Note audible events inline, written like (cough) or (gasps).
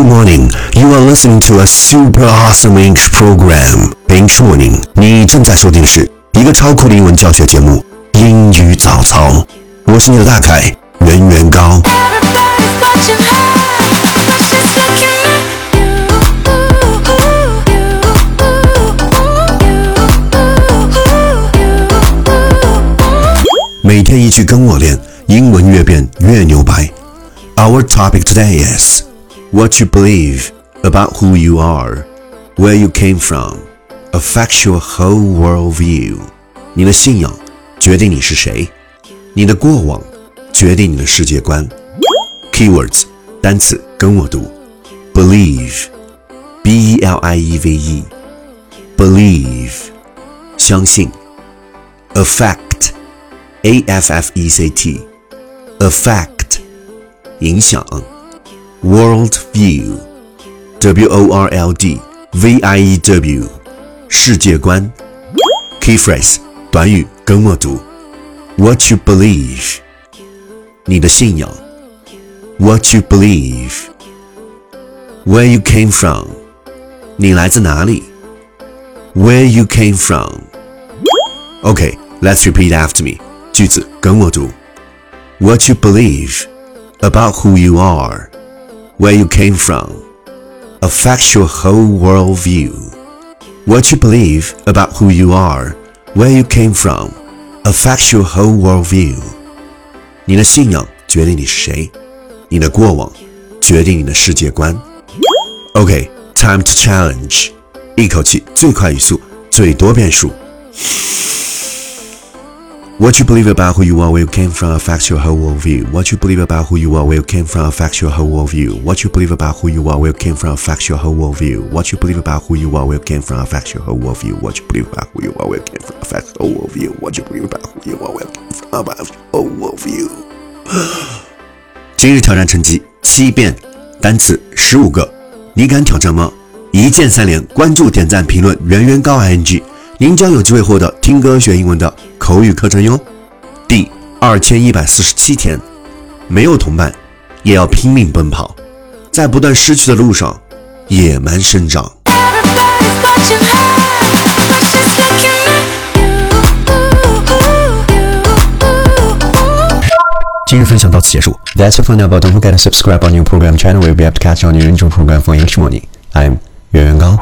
Good morning. You are listening to a super awesome English program. English Morning. 你正在收听的是一个超酷的英文教学节目《英语早操》。我是你的大凯，圆圆高。每天一句跟我练，英文越变越牛掰。Our topic today is what you believe about who you are, where you came from, affects your whole worldview. 你的信仰决定你是谁，你的过往决定你的世界观。Keywords 单词跟我读，believe，b e l i e v e，believe，相信，affect。A F F E C T affect 影响 ，world view W O R L D V I E W 世界观，key phrase 短语跟我读，what you believe 你的信仰，what you believe where you came from 你来自哪里，where you came from Okay, let's repeat after me. 句子跟我读。What you believe about who you are, where you came from, affects your whole worldview. What you believe about who you are, where you came from, affects your whole worldview. 你的信仰决定你是谁，你的过往决定你的世界观。Okay, time to challenge. 一口气最快语速，最多变数。 what you believe about who you are, where you came from affects your whole worldview. What you believe about who you are, where you came from affects your whole worldview. What you believe about who you are, where you came from affects your whole worldview. What you believe about who you are, where you came from affects your whole worldview. What you believe about who you are, where you came from affects your whole worldview. What you believe about who you are, where you came from affects your whole worldview。今日挑战成绩七遍，单词十五个，你敢挑战吗？一键三连，关注、点赞、评论，原原高 (gasps) ing。您将有机会获得听歌学英文的口语课程哟。第二千一百四十七天，没有同伴，也要拼命奔跑，在不断失去的路上，野蛮生长。Everybody's watching her, but she's looking at you. 今日分享到此结束。That's it for now, but don't forget to subscribe on your program channel. We'll be able to catch on your intro program for English morning. I'm 袁元高。